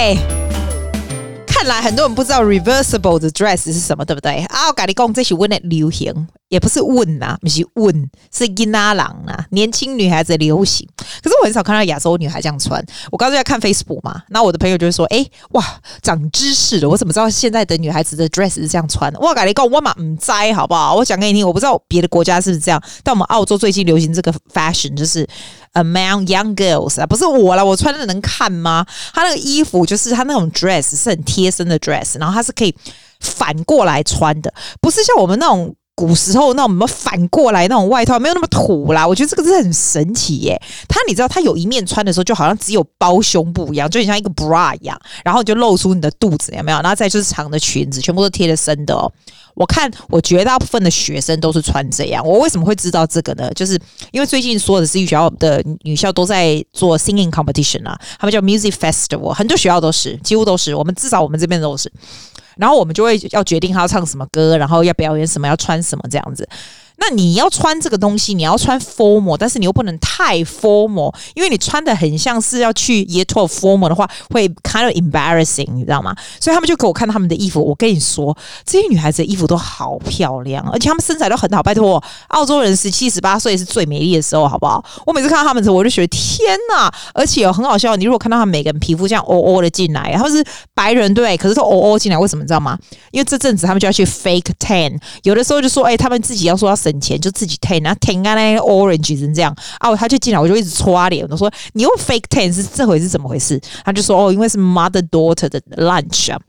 对？看来很多人不知道 reversible 的 dress 是什么，对不对？啊，我跟你讲，这是问的流行，也不是问呐，不是问，是囡仔人呐，年轻女孩子流行。可是我很少看到亚洲女孩这样穿。我刚才在看 Facebook 嘛，那我的朋友就会说：“哎，哇，长知识了！我怎么知道现在的女孩子的 dress 是这样穿的？”我跟你讲，我嘛唔知，好不好？我讲给你听，我不知道别的国家是不是这样，但我们澳洲最近流行这个 fashion，就是 among young girls 啊，不是我啦，我穿的能看吗？他那个衣服就是他那种 dress 是很贴。身的 dress，然后它是可以反过来穿的，不是像我们那种古时候那种什么反过来那种外套，没有那么土啦。我觉得这个是很神奇耶。它你知道，它有一面穿的时候，就好像只有包胸部一样，就很像一个 bra 一样，然后就露出你的肚子，有没有？然后再就是长的裙子，全部都贴着身的哦。我看我绝大部分的学生都是穿这样。我为什么会知道这个呢？就是因为最近所有的私立学校的女校都在做 singing competition 啊，他们叫 music festival，很多学校都是，几乎都是。我们至少我们这边都是。然后我们就会要决定他要唱什么歌，然后要表演什么，要穿什么这样子。那你要穿这个东西，你要穿 formal，但是你又不能太 formal，因为你穿的很像是要去 year twelve formal 的话，会 kind of embarrassing，你知道吗？所以他们就给我看他们的衣服。我跟你说，这些女孩子的衣服都好漂亮，而且她们身材都很好。拜托，澳洲人十七十八岁是最美丽的时候，好不好？我每次看到他们的时候，我就觉得天哪！而且，很好笑。你如果看到他们每个人皮肤这样 O O 的进来，他们是白人对，可是都 O O 进来，为什么你知道吗？因为这阵子他们就要去 fake tan，有的时候就说，哎，他们自己要说要省。钱就自己 ten，然后 tan 啊那 orange 是这样啊，他就进来，我就一直戳他脸，我说你用 fake ten 是这回是怎么回事？他就说哦，因为是 mother daughter 的 lunch 啊。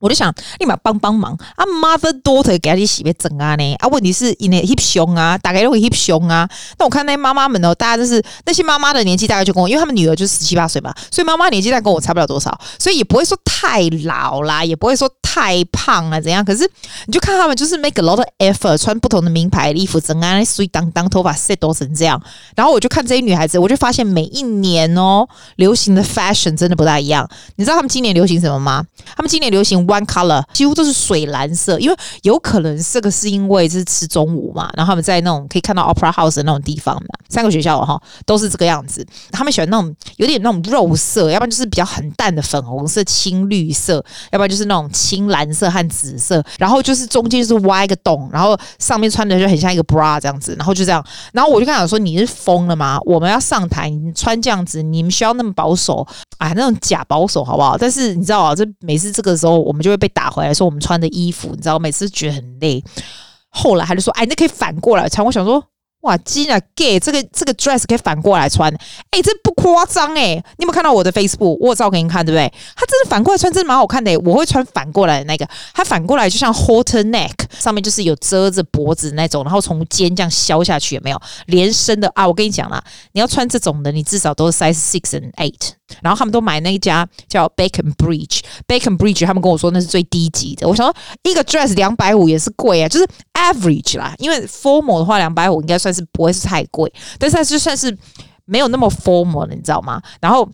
我就想立马帮帮忙啊，mother daughter 给他洗被整啊呢啊，问题是因为 hip 胸啊，大概都会 hip 胸啊。那我看那些妈妈们哦，大家都是那些妈妈的年纪大概就跟我，因为他们女儿就十七八岁嘛，所以妈妈年纪大概跟我差不了多少，所以也不会说太老啦，也不会说太胖啊怎样。可是你就看他们就是 make a lot of effort，穿不同的名牌衣服，整啊水当当，头发 set 都成这样。然后我就看这些女孩子，我就发现每一年哦，流行的 fashion 真的不大一样。你知道他们今年流行什么吗？他们今年流行。One color 几乎都是水蓝色，因为有可能这个是因为这是吃中午嘛，然后他们在那种可以看到 Opera House 的那种地方嘛，三个学校哈都是这个样子。他们喜欢那种有点那种肉色，要不然就是比较很淡的粉红色、青绿色，要不然就是那种青蓝色和紫色，然后就是中间是挖一个洞，然后上面穿的就很像一个 bra 这样子，然后就这样。然后我就跟他说：“你是疯了吗？我们要上台，你穿这样子，你们需要那么保守？啊，那种假保守好不好？但是你知道啊，这每次这个时候我们。就会被打回来，说我们穿的衣服，你知道，每次觉得很累。后来他就说：“哎，那可以反过来穿。”我想说。哇，真啊，gay，这个这个 dress 可以反过来穿，哎、这不夸张哎，你有没有看到我的 Facebook？我照给你看，对不对？它真的反过来穿，真的蛮好看的。我会穿反过来的那个，它反过来就像 halter neck，上面就是有遮着脖子那种，然后从肩这样削下去，有没有连身的啊？我跟你讲啦，你要穿这种的，你至少都是 size six and eight。然后他们都买那一家叫 Bacon Bridge，Bacon Bridge，他们跟我说那是最低级的。我想说一个 dress 两百五也是贵啊，就是 average 啦，因为 formal 的话两百五应该算。是不会是太贵，但是它就算是没有那么 formal 了，你知道吗？然后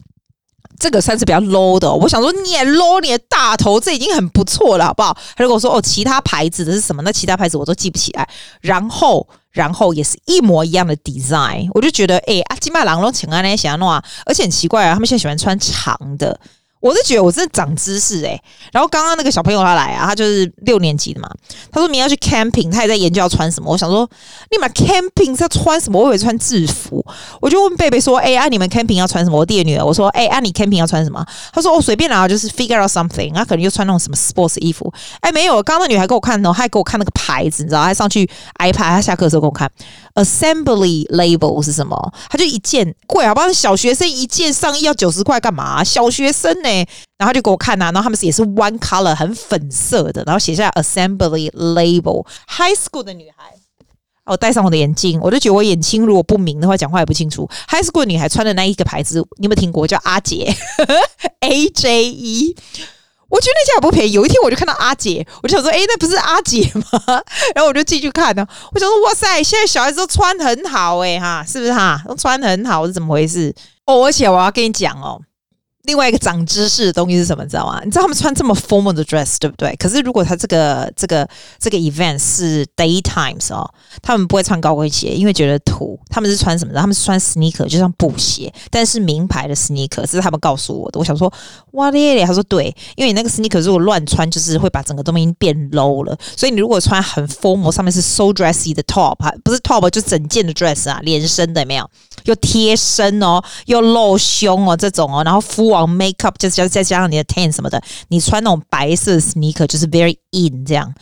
这个算是比较 low 的，我想说你也 low，你的大头这已经很不错了，好不好？他就跟我说哦，其他牌子的是什么？那其他牌子我都记不起来。然后，然后也是一模一样的 design，我就觉得哎，阿基马郎龙请安那想弄啊，而且很奇怪啊，他们现在喜欢穿长的。我是觉得我真的长知识诶、欸，然后刚刚那个小朋友他来啊，他就是六年级的嘛，他说明天要去 camping，他也在研究要穿什么。我想说，你买 camping 是要穿什么？我以为穿制服，我就问贝贝说：“哎、欸，啊你们 camping 要穿什么？”我弟的女儿我说：“哎、欸，啊你 camping 要穿什么？”他说：“哦，随便啦，就是 figure out something。”他可能又穿那种什么 sports 衣服。哎、没有，刚刚那女孩给我看哦，她还给我看那个牌子，你知道，她上去 iPad，她下课的时候给我看 assembly label 是什么？他就一件贵，好不好？小学生一件上衣要九十块，干嘛？小学生呢、欸？然后就给我看呐、然后他们也是 one color 很粉色的，然后写下 assembly label high school 的女孩，我戴上我的眼镜，我就觉得我眼睛如果不明的话，讲话也不清楚。high school 女孩穿的那一个牌子，你有没有听过？叫阿姐，A J E。我觉得那家也不便宜。有一天我就看到阿姐，我就想说，哎，那不是阿姐吗？然后我就进去看呢。我想说，哇塞，现在小孩子都穿很好哎、哈，是不是哈？都穿很好是怎么回事？哦，而且我要跟你讲哦。另外一个长知识的东西是什么？你知道吗？你知道他们穿这么 formal 的 dress 对不对？可是如果他这个这个这个 event 是 daytimes 哦，他们不会穿高跟鞋，因为觉得土。他们是穿什么？他们是穿 sneaker，就像布鞋，但是名牌的 sneaker，这是他们告诉我的。我想说，哇咧咧，他说对，因为你那个 sneaker 如果乱穿，就是会把整个东西变 low 了。所以你如果穿很 formal，上面是 so dressy 的 top，不是 top，就整件的 dress 啊，连身的有没有？又贴身哦，又露胸哦，这种哦，然后敷哦 makeup 就是再加上你的 tan 什么的，你穿那种白色 sneaker 就是 very in 这样。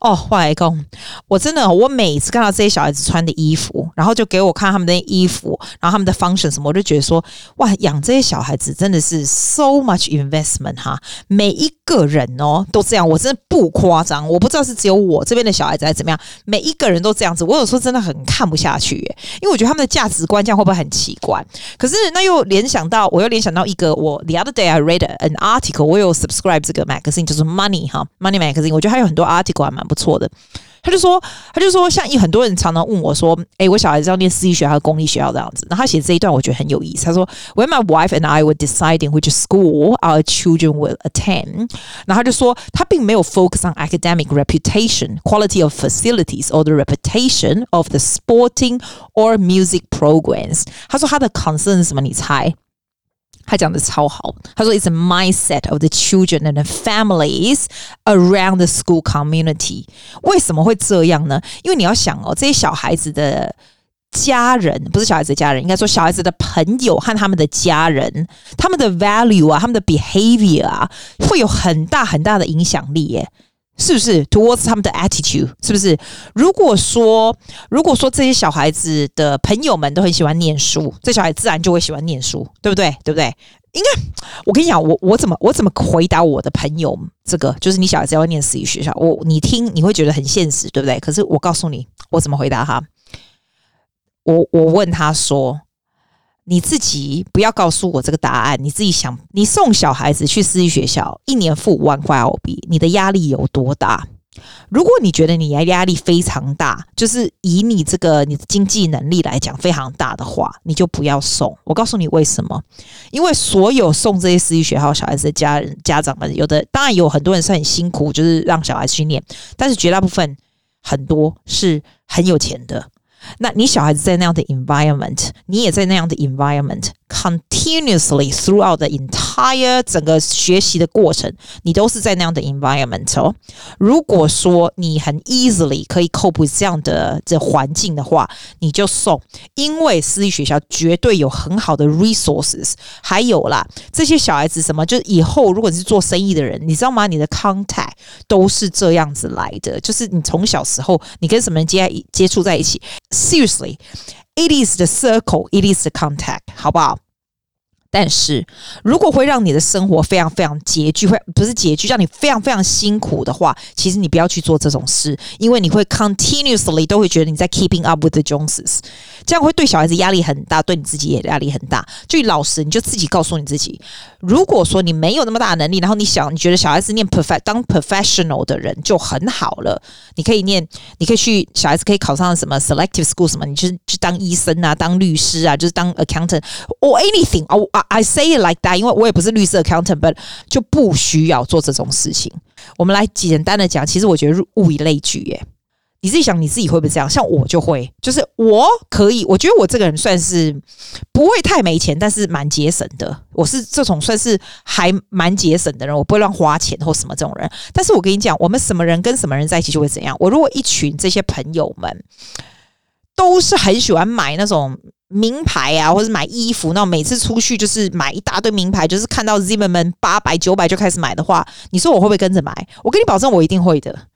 哦，外公，我真的，我每次看到这些小孩子穿的衣服，然后就给我看他们的衣服，然后他们的 function 什么，我就觉得说，哇，养这些小孩子真的是 so much investment 哈，每一个人哦都这样，我真的不夸张，我不知道是只有我这边的小孩子还是怎么样，每一个人都这样子，我有时候真的很看不下去耶，因为我觉得他们的价值观这样会不会很奇怪？可是那又联想到，我又联想到一个，我 the other day I read an article，我有 subscribe 这个 magazine，就是 Money 哈，Money magazine，我觉得还有很多 article 还蛮。不错的，他就说，他就说，像一很多人常常问我说，诶、欸，我小孩子要念私立学校还是公立学校这样子。然后他写这一段，我觉得很有意思。他说，When my wife and I were deciding which school our children will attend，然后他就说，他并没有 focus on academic reputation, quality of facilities, or the reputation of the sporting or music programs。他说他的 concern 是什么？你猜？ 他讲的超好，他说 "It's a mindset of the children and the families around the school community"。为什么会这样呢？因为你要想哦，这些小孩子的家人，不是小孩子的家人，应该说小孩子的朋友和他们的家人，他们的 value 啊，他们的 behavior 啊，会有很大很大的影响力耶。是不是 towards 他们的 attitude？是不是？如果说，如果说这些小孩子的朋友们都很喜欢念书，这小孩自然就会喜欢念书，对不对？对不对？应该，我跟你讲，我我怎么我怎么回答我的朋友？这个就是你小孩子要念私立学校，我你听你会觉得很现实，对不对？可是我告诉你，我怎么回答他？我我问他说。你自己不要告诉我这个答案，你自己想，你送小孩子去私立学校，一年付五万块澳币，你的压力有多大？如果你觉得你压力非常大，就是以你这个你的经济能力来讲非常大的话，你就不要送。我告诉你为什么？因为所有送这些私立学校小孩子的家人家长们，有的当然有很多人是很辛苦，就是让小孩子去念，但是绝大部分很多是很有钱的。那你小孩子在那样的 environment，你也在那样的 environment continuously throughout the entire 整个学习的过程，你都是在那样的 environment 哦。如果说你很 easily 可以 cope 这样的这环境的话，你就送，因为私立学校绝对有很好的 resources。还有啦，这些小孩子什么，就以后如果你是做生意的人，你知道吗？你的 contact 都是这样子来的，就是你从小时候你跟什么人接接触在一起。Seriously, it is the circle, it is the contact，好不好？ 但是如果会让你的生活非常非常拮据，会不是拮据，让你非常非常辛苦的话，其实你不要去做这种事，因为你会 continuously 都会觉得你在 keeping up with the Joneses，这样会对小孩子压力很大，对你自己也压力很大。就老实，你就自己告诉你自己，如果说你没有那么大的能力，然后你想你觉得小孩子念 perfect 当 professional 的人就很好了，你可以念，你可以去小孩子可以考上什么 selective school 什么，你去去当医生啊，当律师啊，就是当 accountant or anything 啊。I say it like that，因为我也不是律师 accountant，but 就不需要做这种事情。我们来简单的讲，其实我觉得物以类聚耶。你自己想，你自己会不会这样？像我就会，就是我可以，我觉得我这个人算是不会太没钱，但是蛮节省的。我是这种算是还蛮节省的人，我不会乱花钱或什么这种人。但是我跟你讲，我们什么人跟什么人在一起就会怎样。我如果一群这些朋友们都是很喜欢买那种。名牌啊，或者买衣服，那每次出去就是买一大堆名牌，就是看到 Zimmerman 八百九百就开始买的话，你说我会不会跟着买？我跟你保证，我一定会的，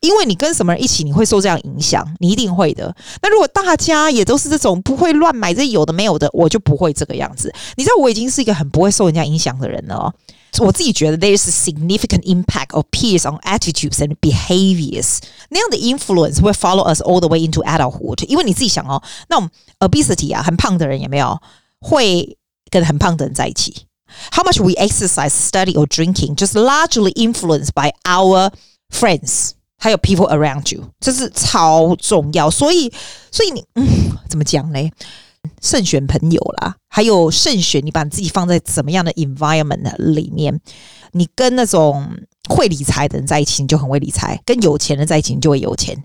因为你跟什么人一起，你会受这样影响，你一定会的。那如果大家也都是这种不会乱买这有的没有的，我就不会这个样子。你知道，我已经是一个很不会受人家影响的人了哦。我自己觉得 there is a significant impact of peers on attitudes and behaviors，那样的 influence 会 follow us all the way into adulthood。因为你自己想哦，那种 obesity 啊，很胖的人有没有会跟很胖的人在一起？How much we exercise, study or drinking just largely influenced by our friends，还有 people around you，这是超重要。所以，所以你嗯，怎么讲嘞？ 慎选朋友啦，还有慎选你把你自己放在怎么样的 environment 里面。你跟那种会理财的人在一起，你就很会理财；跟有钱人在一起，你就会有钱。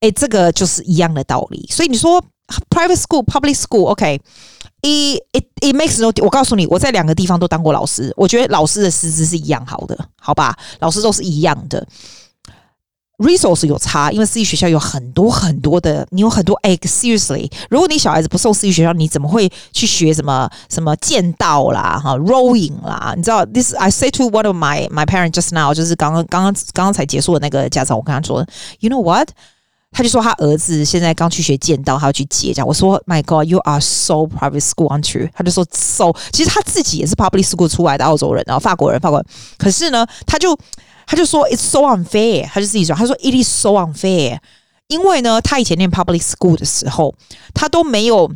哎，这个就是一样的道理。所以你说 private school、public school，OK，it、okay, it it makes no。我告诉你，我在两个地方都当过老师，我觉得老师的师资是一样好的，好吧？老师都是一样的。Resource 有差，因为私立学校有很多很多的，你有很多哎，seriously，如果你小孩子不送私立学校，你怎么会去学什么什么剑道啦、哈 rowing 啦？你知道，this I say to one of my my parents just now，就是刚刚刚刚刚刚才结束的那个家长，我跟他说，you know what？他就说他儿子现在刚去学剑道，他要去接这样。我说，My God，you are so private school，aren't you？他就说，so，其实他自己也是 public school 出来的澳洲人，然后法国人，法国人，可是呢，他就。他就说 "It's so unfair"，他就自己说，他说 "It is so unfair"，因为呢，他以前念 public school 的时候，他都没有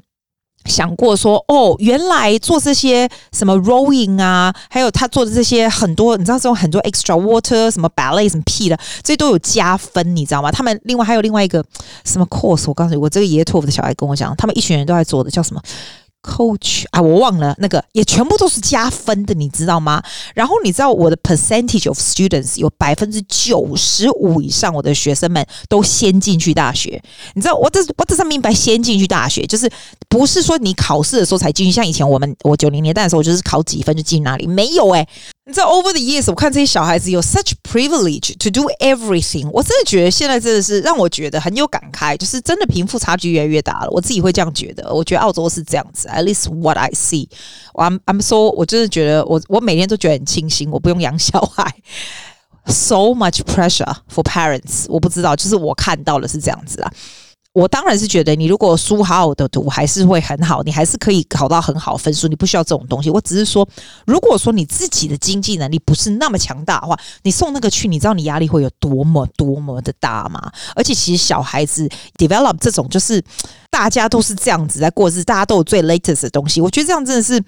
想过说，哦，原来做这些什么 rowing 啊，还有他做的这些很多，你知道这种很多 extra water 什么 ballet 什么屁的，这些都有加分，你知道吗？他们另外还有另外一个什么 course，我告诉你，我这个爷爷托福的小孩跟我讲，他们一群人都在做的，叫什么？Coach 啊，我忘了那个，也全部都是加分的，你知道吗？然后你知道我的 percentage of students 有百分之九十五以上，我的学生们都先进去大学。你知道我这我这上明白先进去大学，就是不是说你考试的时候才进去，像以前我们我九零年代的时候，我就是考几分就进哪里，没有诶、你知道，over the years，我看这些小孩子有 such privilege to do everything，我真的觉得现在真的是让我觉得很有感慨，就是真的贫富差距越来越大了。我自己会这样觉得，我觉得澳洲是这样子，at least what I see。I'm I'm so，我真的觉得我我每天都觉得很庆幸，我不用养小孩。So much pressure for parents，我不知道，就是我看到的是这样子啊。我当然是觉得，你如果书好好的读，还是会很好，你还是可以考到很好分数，你不需要这种东西。我只是说，如果说你自己的经济能力不是那么强大的话，你送那个去，你知道你压力会有多么多么的大吗？而且其实小孩子 develop 这种，就是大家都是这样子在过日子，大家都有最 latest 的东西，我觉得这样真的是。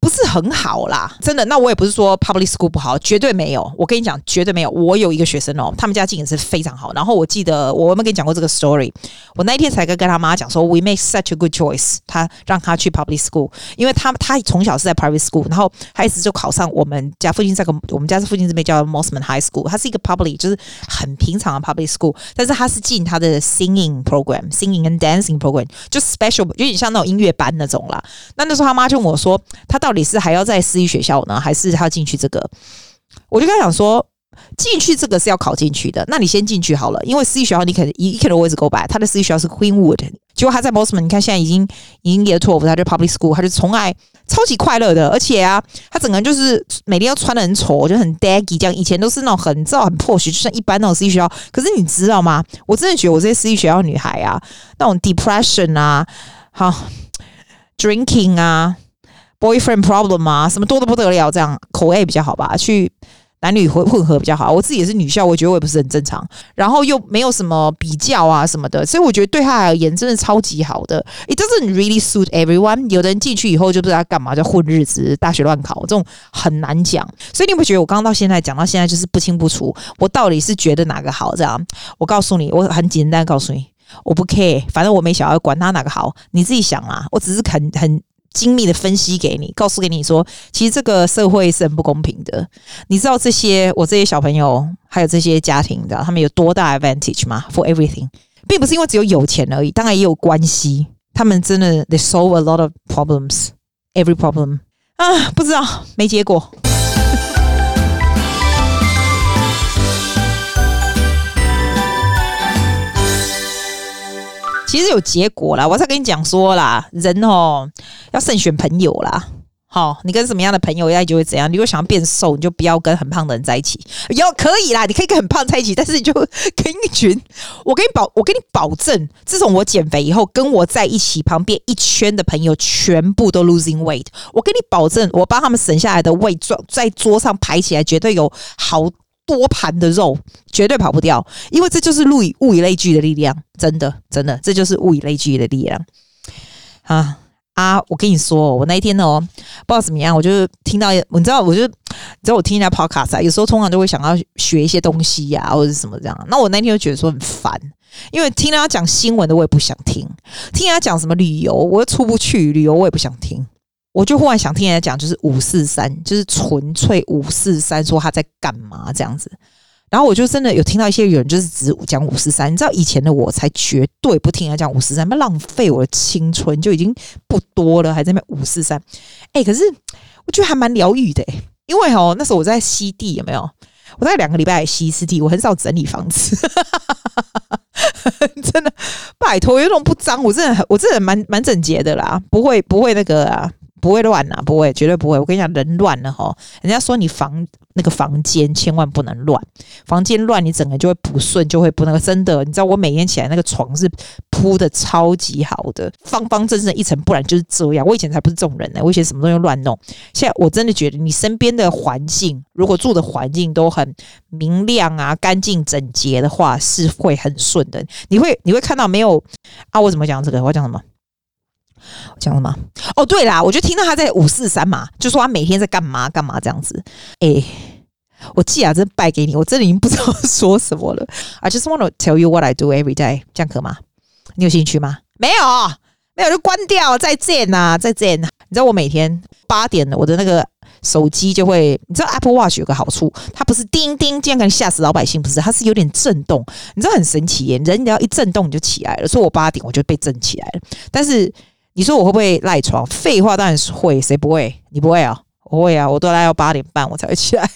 不是很好啦，真的。那我也不是说 public school 不好，绝对没有。我跟你讲，绝对没有。我有一个学生哦，他们家境也是非常好。然后我记得我有没有跟你讲过这个 story？我那一天才跟跟他妈讲说，we make such a good choice。他让他去 public school，因为他他从小是在 private school，然后他一直就考上我们家附近这个，我们家是附近这边叫 Mosman High School，它是一个 public，就是很平常的 public school，但是他是进他的 singing program，singing and dancing program，就 special，有点像那种音乐班那种啦。那那时候他妈就问我说，他到到底是还要在私立学校呢，还是他要进去这个？我就跟他讲说，进去这个是要考进去的。那你先进去好了，因为私立学校你可以，you can always go back。他的私立学校是 Queenwood，结果他在 Mosman，你看现在已经已经 year twelve，他就 public school，他就从来超级快乐的，而且啊，他整个人就是每天要穿的很丑，就很 daggy 这样。以前都是那种很燥很破学，就像一般那种私立学校。可是你知道吗？我真的觉得我这些私立学校女孩啊，那种 depression 啊，好 drinking 啊。Boyfriend problem 啊，什么多的不得了，这样口味比较好吧？去男女混混合比较好。我自己也是女校，我觉得我也不是很正常，然后又没有什么比较啊什么的，所以我觉得对他而言真的超级好的。It doesn't really suit everyone。有的人进去以后就不知道干嘛，就混日子，大学乱考，这种很难讲。所以你不觉得我刚到现在讲到现在就是不清不楚，我到底是觉得哪个好？这样，我告诉你，我很简单告诉你，我不 care，反正我没想要，管他哪个好，你自己想啊。我只是很很。精密的分析给你，告诉给你说，其实这个社会是很不公平的。你知道这些我这些小朋友还有这些家庭你知道，他们有多大 advantage 吗？For everything，并不是因为只有有钱而已，当然也有关系。他们真的 they solve a lot of problems，every problem 啊，不知道没结果。其实有结果啦，我才跟你讲说啦，人哦要慎选朋友啦。好，你跟什么样的朋友，那你就会怎样。你如果想要变瘦，你就不要跟很胖的人在一起。有可以啦，你可以跟很胖在一起，但是你就跟一群。我给你保，我给你保证，自从我减肥以后，跟我在一起旁边一圈的朋友全部都 losing weight。我给你保证，我帮他们省下来的胃桌在桌上排起来，绝对有好。多盘的肉绝对跑不掉，因为这就是物以物以类聚的力量，真的真的，这就是物以类聚的力量啊啊，我跟你说，我那一天哦，不知道怎么样，我就听到，你知道，我就你知道，我听人家 podcast 啊，有时候通常都会想要学一些东西呀、或者什么这样。那我那天就觉得说很烦，因为听人家讲新闻的我也不想听，听人家讲什么旅游我又出不去，旅游我也不想听，我就忽然想听人家讲，就是五四三，就是纯粹五四三，说他在干嘛这样子。然后我就真的有听到一些人就是只讲五四三，你知道以前的我才绝对不听人家讲五四三，那浪费我的青春就已经不多了，还在那边五四三。哎，可是我觉得还蛮疗愈的，因为哦那时候我在吸地有没有？我大概两个礼拜吸一次地，我很少整理房子，真的拜托有种不脏，我真的我真的蛮蛮整洁的啦，不会不会那个啊。不会乱呐，不会，绝对不会。我跟你讲，人乱了哈，人家说你房那个房间千万不能乱，房间乱你整个就会不顺，就会不那个。真的，你知道我每天起来那个床是铺的超级好的，方方正正一层，不然就是这样。我以前才不是这种人呢，我以前什么东西乱弄。现在我真的觉得，你身边的环境，如果住的环境都很明亮啊、干净整洁的话，是会很顺的。你会你会看到没有啊？我怎么讲这个？我讲什么？我讲什么？哦，对啦，我就听到他在五四三嘛，就说他每天在干嘛干嘛这样子。哎，我既然真败给你，我真的已经不知道说什么了。I just want to tell you what I do every day，这样可吗？你有兴趣吗？没有，没有就关掉，再见呐，再见。你知道我每天八点了，我的那个手机就会，你知道 Apple Watch 有个好处，它不是叮叮，这样可能吓死老百姓，不是，它是有点震动。你知道很神奇耶，人只要一震动你就起来了，所以我八点我就被震起来了，但是。你说我会不会赖床？废话当然是会，谁不会？你不会啊？我会啊！我都来到八点半我才会起来。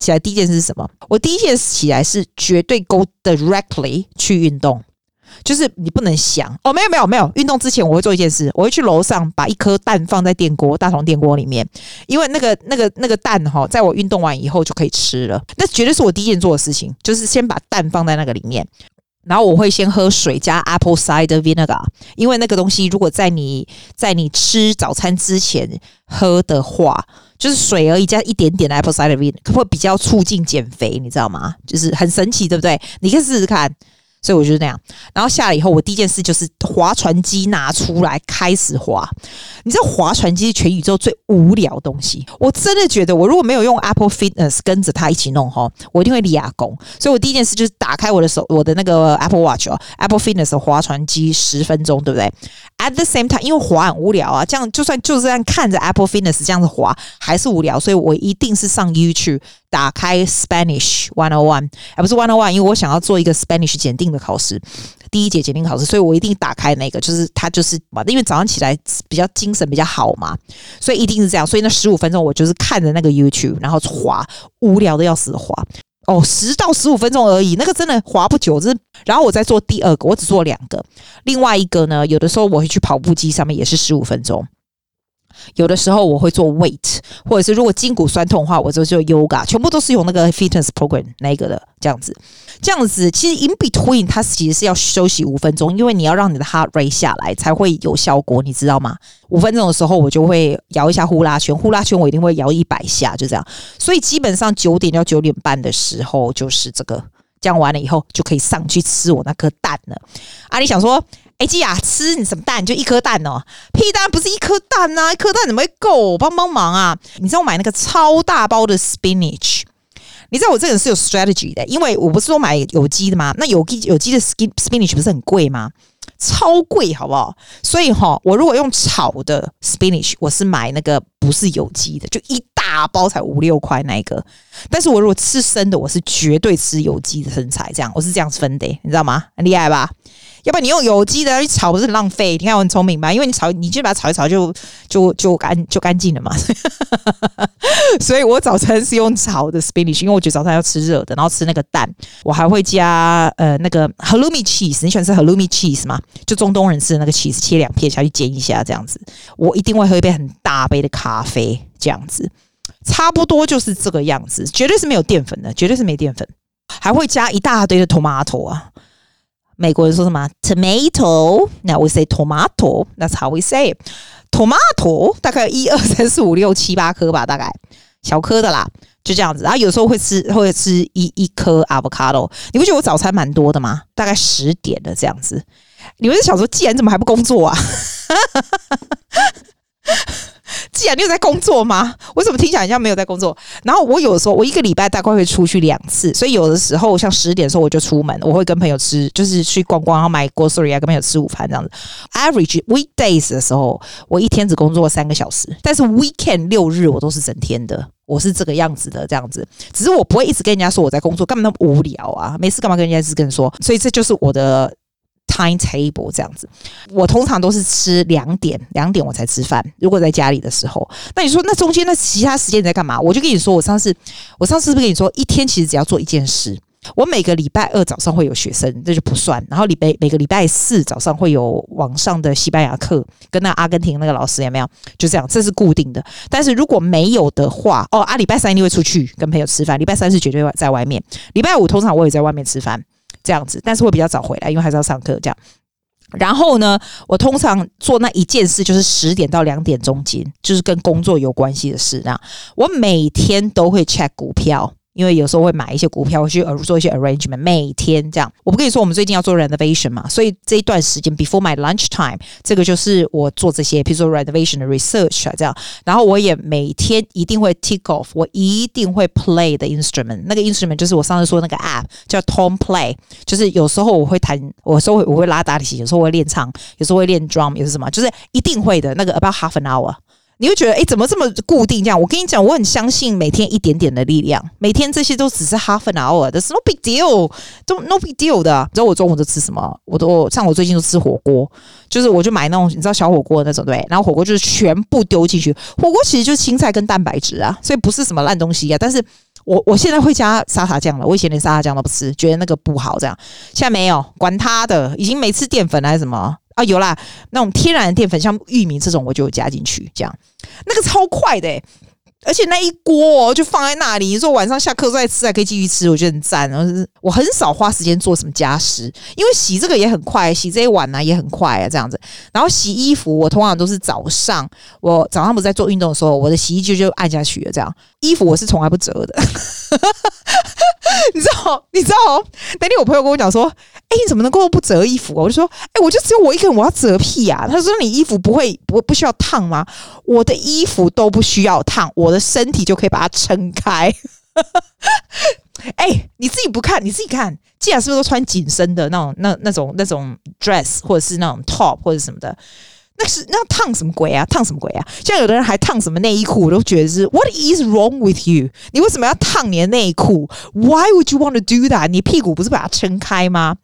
起来第一件事是什么？我第一件事起来是绝对 go directly 去运动，就是你不能想哦，没有没有没有，运动之前我会做一件事，我会去楼上把一颗蛋放在电锅大同电锅里面，因为那个那个那个蛋哈，在我运动完以后就可以吃了。那绝对是我第一件做的事情，就是先把蛋放在那个里面。然后我会先喝水加 apple cider vinegar，因为那个东西如果在你在你吃早餐之前喝的话，就是水而已，加一点点的 apple cider vinegar 会比较促进减肥，你知道吗？就是很神奇，对不对？你可以试试看。所以我就是那样，然后下来以后，我第一件事就是划船机拿出来开始划。你知道划船机是全宇宙最无聊的东西，我真的觉得我如果没有用 Apple Fitness 跟着它一起弄哈，我一定会立亚功。所以我第一件事就是打开我的手，我的那个 Apple Watch 哦，Apple Fitness 划船机十分钟，对不对？At the same time，因为滑很无聊啊，这样就算就这样看着 Apple Fitness 这样子滑还是无聊，所以我一定是上 YouTube。打开 Spanish One O One，而不是 One O One，因为我想要做一个 Spanish 检定的考试，第一节检定考试，所以我一定打开那个，就是它就是嘛，因为早上起来比较精神比较好嘛，所以一定是这样。所以那十五分钟我就是看着那个 YouTube，然后滑，无聊的要死的滑。哦，十到十五分钟而已，那个真的划不久。就是，然后我再做第二个，我只做两个，另外一个呢，有的时候我会去跑步机上面，也是十五分钟。有的时候我会做 weight，或者是如果筋骨酸痛的话，我就做 yoga，全部都是用那个 fitness program 那个的这样子。这样子其实 in between 它其实是要休息五分钟，因为你要让你的 heart rate 下来才会有效果，你知道吗？五分钟的时候我就会摇一下呼啦圈，呼啦圈我一定会摇一百下，就这样。所以基本上九点到九点半的时候就是这个，这样完了以后就可以上去吃我那颗蛋了。啊，你想说？哎，鸡呀，吃你什么蛋？就一颗蛋哦，屁蛋不是一颗蛋呐、啊，一颗蛋怎么会够？帮帮忙啊！你知道我买那个超大包的 spinach，你知道我这个人是有 strategy 的，因为我不是说买有机的吗？那有机有机的 skin spinach 不是很贵吗？超贵，好不好？所以哈，我如果用炒的 spinach，我是买那个不是有机的，就一大包才五六块那个。但是我如果吃生的，我是绝对吃有机的生菜，这样我是这样分的，你知道吗？很厉害吧？要不然你用有机的去炒不是很浪费？你看我很聪明吧？因为你炒，你就把它炒一炒就，就就就干就干净了嘛。所以我早餐是用炒的 spinach，因为我觉得早餐要吃热的，然后吃那个蛋，我还会加呃那个 halloumi cheese。你喜欢吃 halloumi cheese 吗？就中东人吃的那个 cheese，切两片下去煎一下这样子。我一定会喝一杯很大杯的咖啡，这样子差不多就是这个样子，绝对是没有淀粉的，绝对是没淀粉，还会加一大堆的 tomato 啊。美国人说什么 tomato？Now we say tomato. That's how we say tomato。大概一二三四五六七八颗吧，大概小颗的啦，就这样子。然后有时候会吃，会吃一一颗 avocado。你不觉得我早餐蛮多的吗？大概十点的这样子。你们想说，既然怎么还不工作啊？既然你有在工作吗？我怎么听起来好像没有在工作？然后我有的时候，我一个礼拜大概会出去两次，所以有的时候像十点的时候我就出门，我会跟朋友吃，就是去逛逛，然后买 grocery 啊，跟朋友吃午饭这样子。Average weekdays 的时候，我一天只工作三个小时，但是 weekend 六日我都是整天的，我是这个样子的这样子。只是我不会一直跟人家说我在工作，干嘛那么无聊啊？没事干嘛跟人家一直跟人说？所以这就是我的。Timetable 这样子，我通常都是吃两点，两点我才吃饭。如果在家里的时候，那你说那中间那其他时间你在干嘛？我就跟你说，我上次我上次是不是跟你说，一天其实只要做一件事。我每个礼拜二早上会有学生，这就不算。然后礼拜每个礼拜四早上会有网上的西班牙课，跟那阿根廷那个老师有没有？就这样，这是固定的。但是如果没有的话，哦，啊，礼拜三一定会出去跟朋友吃饭。礼拜三是绝对在外面。礼拜五通常我也在外面吃饭。这样子，但是会比较早回来，因为还是要上课。这样，然后呢，我通常做那一件事就是十点到两点中间，就是跟工作有关系的事。那我每天都会 check 股票。因为有时候会买一些股票，去做一些 arrangement，每天这样。我不跟你说，我们最近要做 renovation 嘛，所以这一段时间 before my lunch time，这个就是我做这些，比如说 renovation 的 research 啊，这样。然后我也每天一定会 tick off，我一定会 play 的 instrument。那个 instrument 就是我上次说那个 app 叫 Tone Play，就是有时候我会弹，有时候我会拉大提琴，有时候我会练唱，有时候会练 drum，有时什么，就是一定会的那个 about half an hour。你会觉得，哎，怎么这么固定？这样，我跟你讲，我很相信每天一点点的力量，每天这些都只是 half an hour 的，no big deal，都 no big deal 的。你知道我中午都吃什么？我都像我最近都吃火锅，就是我就买那种你知道小火锅那种对，然后火锅就是全部丢进去，火锅其实就是青菜跟蛋白质啊，所以不是什么烂东西啊。但是我我现在会加沙茶酱了，我以前连沙茶酱都不吃，觉得那个不好。这样现在没有，管他的，已经没吃淀粉还是什么。啊，有啦，那种天然的淀粉，像玉米这种，我就加进去，这样那个超快的，欸，而且那一锅就放在那里，你说晚上下课再吃还可以继续吃，我觉得很赞。然后我很少花时间做什么家事，因为洗这个也很快，洗这一碗呢也很快啊，这样子。然后洗衣服，我通常都是早上，我早上不是在做运动的时候，我的洗衣机就按下去了，这样衣服我是从来不折的。你知道？你知道？那天我朋友跟我讲说：“你怎么能够不折衣服？”我就说：“哎、我就只有我一个人，我要折屁呀、！”他说：“你衣服不会不不需要烫吗？”我的衣服都不需要烫，我的身体就可以把它撑开。哎、欸，你自己不看，你自己看，既然是不是都穿紧身的那种、那那种、那种 dress，或者是那种 top 或者什么的？那是那烫什么鬼啊？烫什么鬼啊？像有的人还烫什么内衣裤，我都觉得是 What is wrong with you？你为什么要烫你的内裤？Why would you want to do that？你屁股不是把它撑开吗？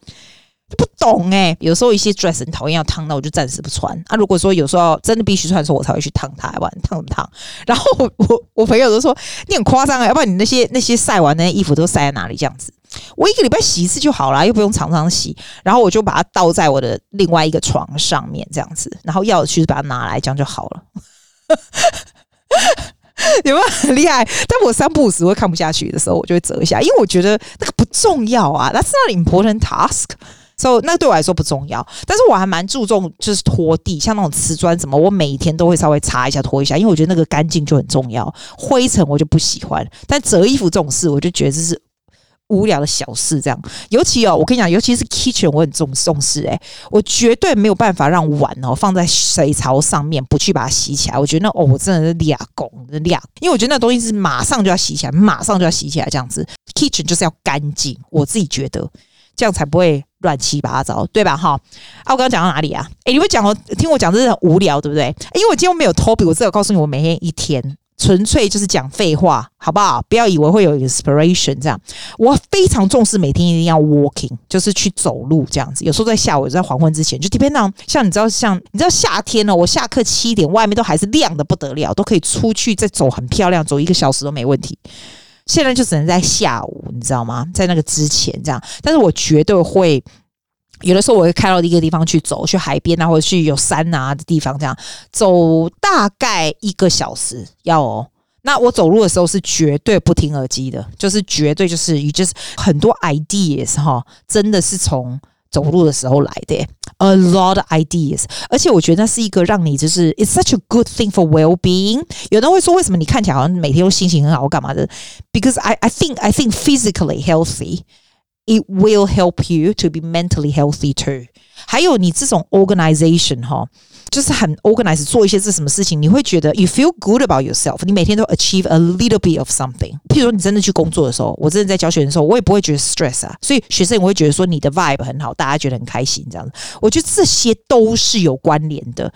不懂诶、欸。有时候一些 dress 很讨厌要烫，那我就暂时不穿啊。如果说有时候真的必须穿的时候，我才会去烫它，不然烫什么烫？然后我我，朋友都说你很夸张啊，要不然你那些那些晒完的那些衣服都晒在哪里？这样子。我一个礼拜洗一次就好了，又不用常常洗。然后我就把它倒在我的另外一个床上面，这样子。然后要去把它拿来，这样就好了。有没有很厉害？但我三不五时会看不下去的时候，我就会折一下，因为我觉得那个不重要啊。That's not important task，所以那对我来说不重要。但是我还蛮注重就是拖地，像那种瓷砖什么，我每天都会稍微擦一下、拖一下，因为我觉得那个干净就很重要。灰尘我就不喜欢，但折衣服这种事，我就觉得这是。无聊的小事，这样，尤其哦，我跟你讲，尤其是 kitchen，我很重重视诶，我绝对没有办法让碗哦放在水槽上面不去把它洗起来。我觉得那哦，我真的是俩拱俩，因为我觉得那东西是马上就要洗起来，马上就要洗起来这样子。kitchen 就是要干净，我自己觉得这样才不会乱七八糟，对吧？哈，啊，我刚刚讲到哪里啊？诶，你会讲哦，听我讲，真是很无聊，对不对？因为我今天没有 topic，我只有告诉你我每天一天。纯粹就是讲废话，好不好？不要以为会有 inspiration 这样。我非常重视每天一定要 walking，就是去走路这样子。有时候在下午，在黄昏之前，就 depend on 像你知道，像你知道夏天呢，我下课七点，外面都还是亮的不得了，都可以出去再走，很漂亮，走一个小时都没问题。现在就只能在下午，你知道吗？在那个之前这样，但是我绝对会。有的时候我会开到一个地方去走，去海边啊，或者去有山啊的地方，这样走大概一个小时要哦。那我走路的时候是绝对不听耳机的，就是绝对就是，也就是很多 ideas 哈，真的是从走路的时候来的，a lot of ideas。而且我觉得那是一个让你就是，it's such a good thing for well-being。有人会说，为什么你看起来好像每天都心情很好，我干嘛的？Because I I think I think physically healthy。 it will help you to be mentally healthy too。还有你这种 organization 哈，就是很 organized 做一些这什么事情，你会觉得 you feel good about yourself。你每天都 achieve a little bit of something。譬如说你真的去工作的时候，我真的在教学的时候，我也不会觉得 stress 啊。所以学生也会觉得说你的 vibe 很好，大家觉得很开心这样子。我觉得这些都是有关联的。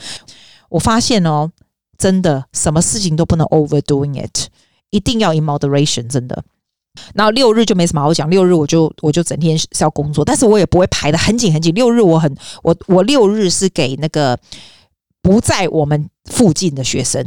我发现哦，真的什么事情都不能 overdoing it，一定要 in moderation，真的。 然后六日就没什么好讲，六日我就我就整天是要工作，但是我也不会排的很紧很紧。六日我很我我六日是给那个不在我们附近的学生，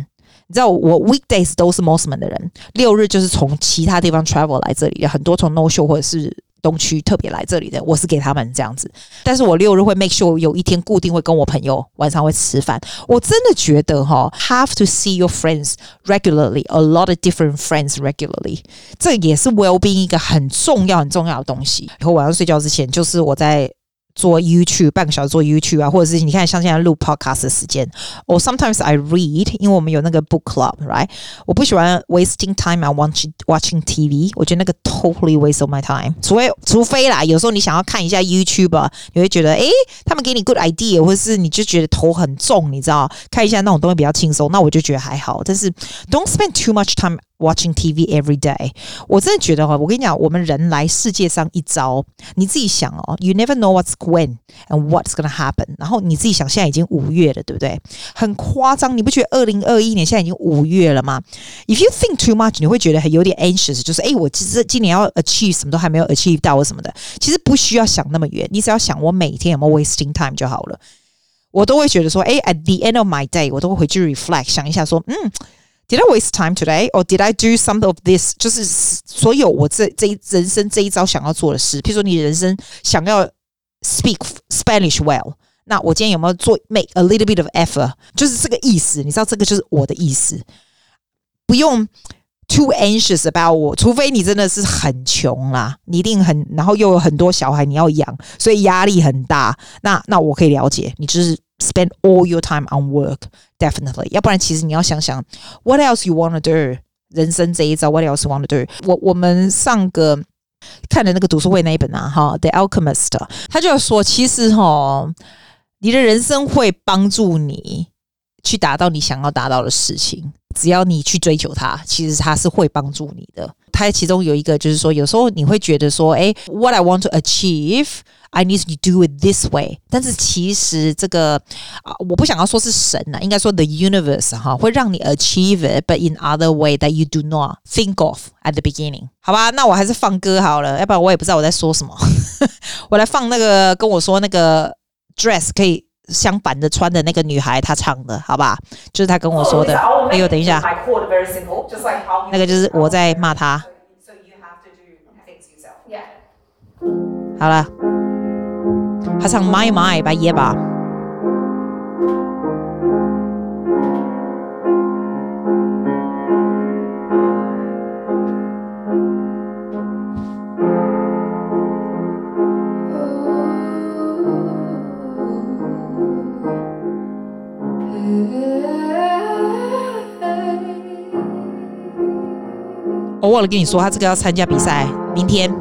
你知道我 weekdays 都是 Mosman 的人，六日就是从其他地方 travel 来这里，很多从 No Show 或者是。东区特别来这里的，我是给他们这样子，但是我六日会 make sure 有一天固定会跟我朋友晚上会吃饭。我真的觉得哈，have to see your friends regularly，a lot of different friends regularly，这也是 well-being 一个很重要很重要的东西。以后晚上睡觉之前，就是我在。做 YouTube 半个小时做 YouTube 啊，或者是你看像现在录 Podcast 的时间，我 sometimes I read，因为我们有那个 book club，right？我不喜欢 wasting time on watching watching TV，我觉得那个 totally waste of my time。除非除非啦，有时候你想要看一下 YouTube 啊，你会觉得诶，他们给你 good idea，或者是你就觉得头很重，你知道，看一下那种东西比较轻松，那我就觉得还好。但是 don't spend too much time。Watching TV every day，我真的觉得哈，我跟你讲，我们人来世界上一遭，你自己想哦，You never know what's when and what's gonna happen。然后你自己想，现在已经五月了，对不对？很夸张，你不觉得二零二一年现在已经五月了吗？If you think too much，你会觉得很有点 anxious，就是诶，我其实今年要 achieve 什么都还没有 achieve 到，或什么的。其实不需要想那么远，你只要想我每天有没有 wasting time 就好了。我都会觉得说，诶，at the end of my day，我都会回去 reflect，想一下说，嗯。Did I waste time today, or did I do some of this？就是所有我这这一人生这一招想要做的事，譬如说你人生想要 speak Spanish well，那我今天有没有做 make a little bit of effort？就是这个意思，你知道这个就是我的意思，不用 too anxious about 我，除非你真的是很穷啦，你一定很，然后又有很多小孩你要养，所以压力很大，那那我可以了解，你就是。Spend all your time on work, definitely。要不然，其实你要想想，What else you wanna do？人生这一招，What else you wanna do？我我们上个看的那个读书会那一本啊，哈，《The Alchemist》，他就说，其实哈，你的人生会帮助你去达到你想要达到的事情，只要你去追求它，其实它是会帮助你的。它其中有一个就是说，有时候你会觉得说，诶，What I want to achieve。I need to do it this way，但是其实这个啊，我不想要说是神呐、啊，应该说 the universe 哈，会让你 achieve it，but in other way that you do not think of at the beginning。好吧，那我还是放歌好了，要不然我也不知道我在说什么。我来放那个跟我说那个 dress 可以 相反的穿的那个女孩她唱的，好吧？就是她跟我说的。哎呦，等一下，那个就是我在骂她。好了。她唱 My My by Yebba。我忘了跟你说，他这个要参加比赛，明天。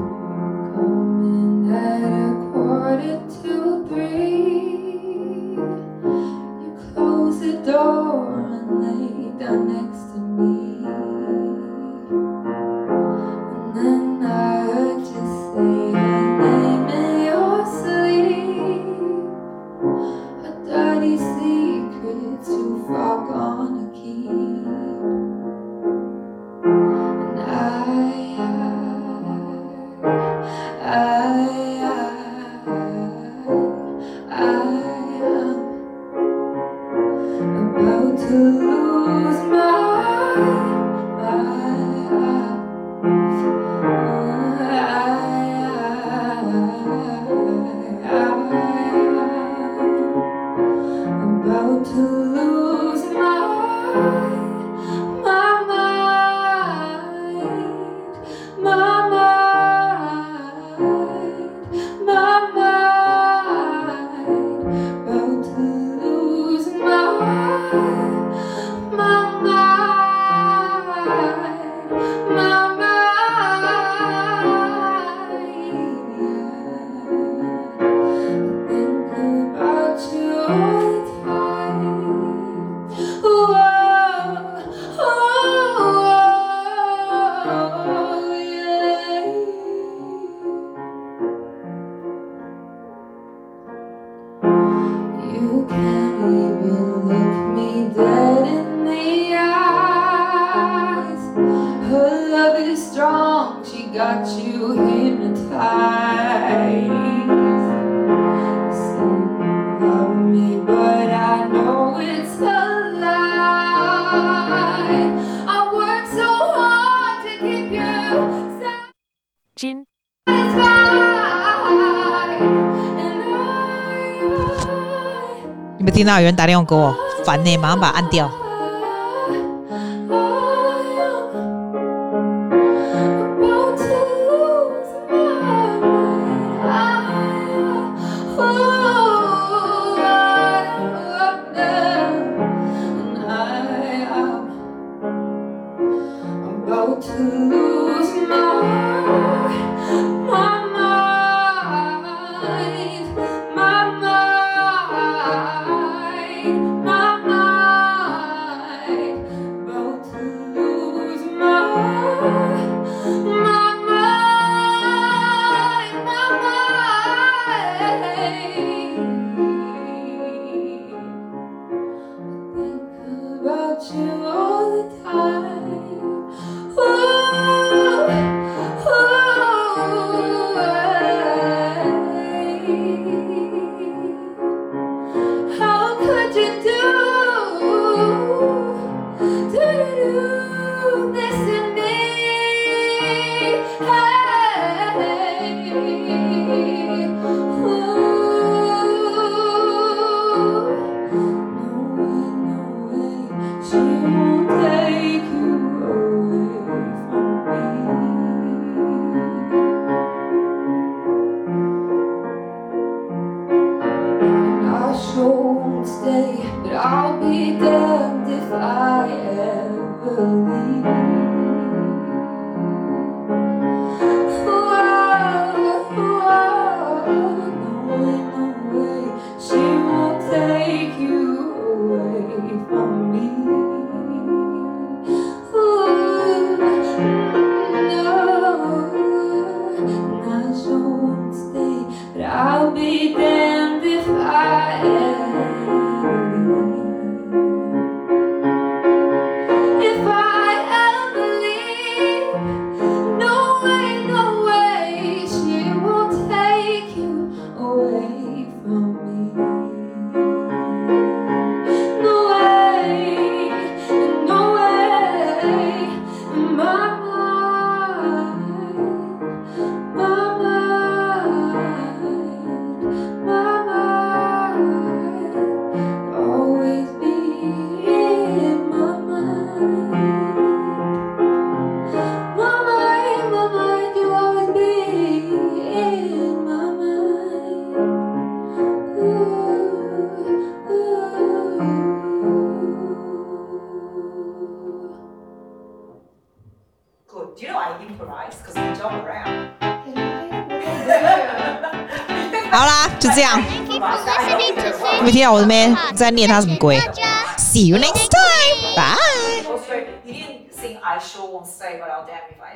你们听到有人打电话给我，烦呢，马上把它按掉。你们在念他什么鬼？See you next time.